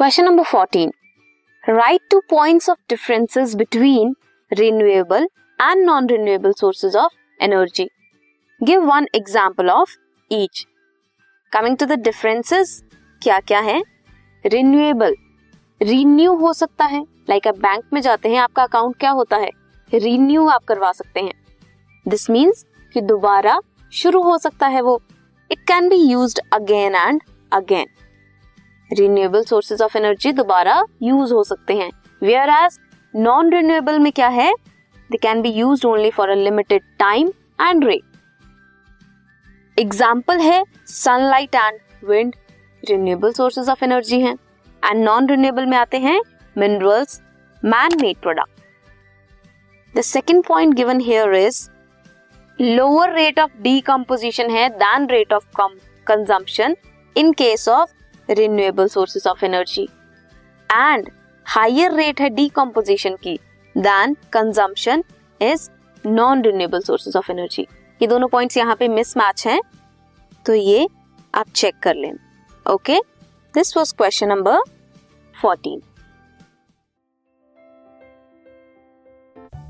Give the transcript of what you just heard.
Question number fourteen write two points of differences between renewable and non renewable sources of energy give one example of each coming to the differences क्या क्या है? Renewable renew हो सकता है like like आप bank में जाते हैं, आपका अकाउंट क्या होता है? रिन्यू आप करवा सकते हैं. दिस मीन्स कि दोबारा शुरू हो सकता है वो. It can be use again and again renewable sources of energy दोबारा यूज़ हो सकते हैं। वेयर एज नॉन रिन्यूएबल में क्या है? They can be use only for a limited time and rate example है sunlight and wind renewable sources of energy हैं। And non renewable में आते हैं minerals man made product the second point given here is lower rate of decomposition है than rate of consumption in case of renewable sources of energy and higher rate है decomposition की than consumption is non renewable sources of energy ये दोनों points यहाँ पे mismatch हैं तो ये आप चेक कर लें। Okay this was question number fourteen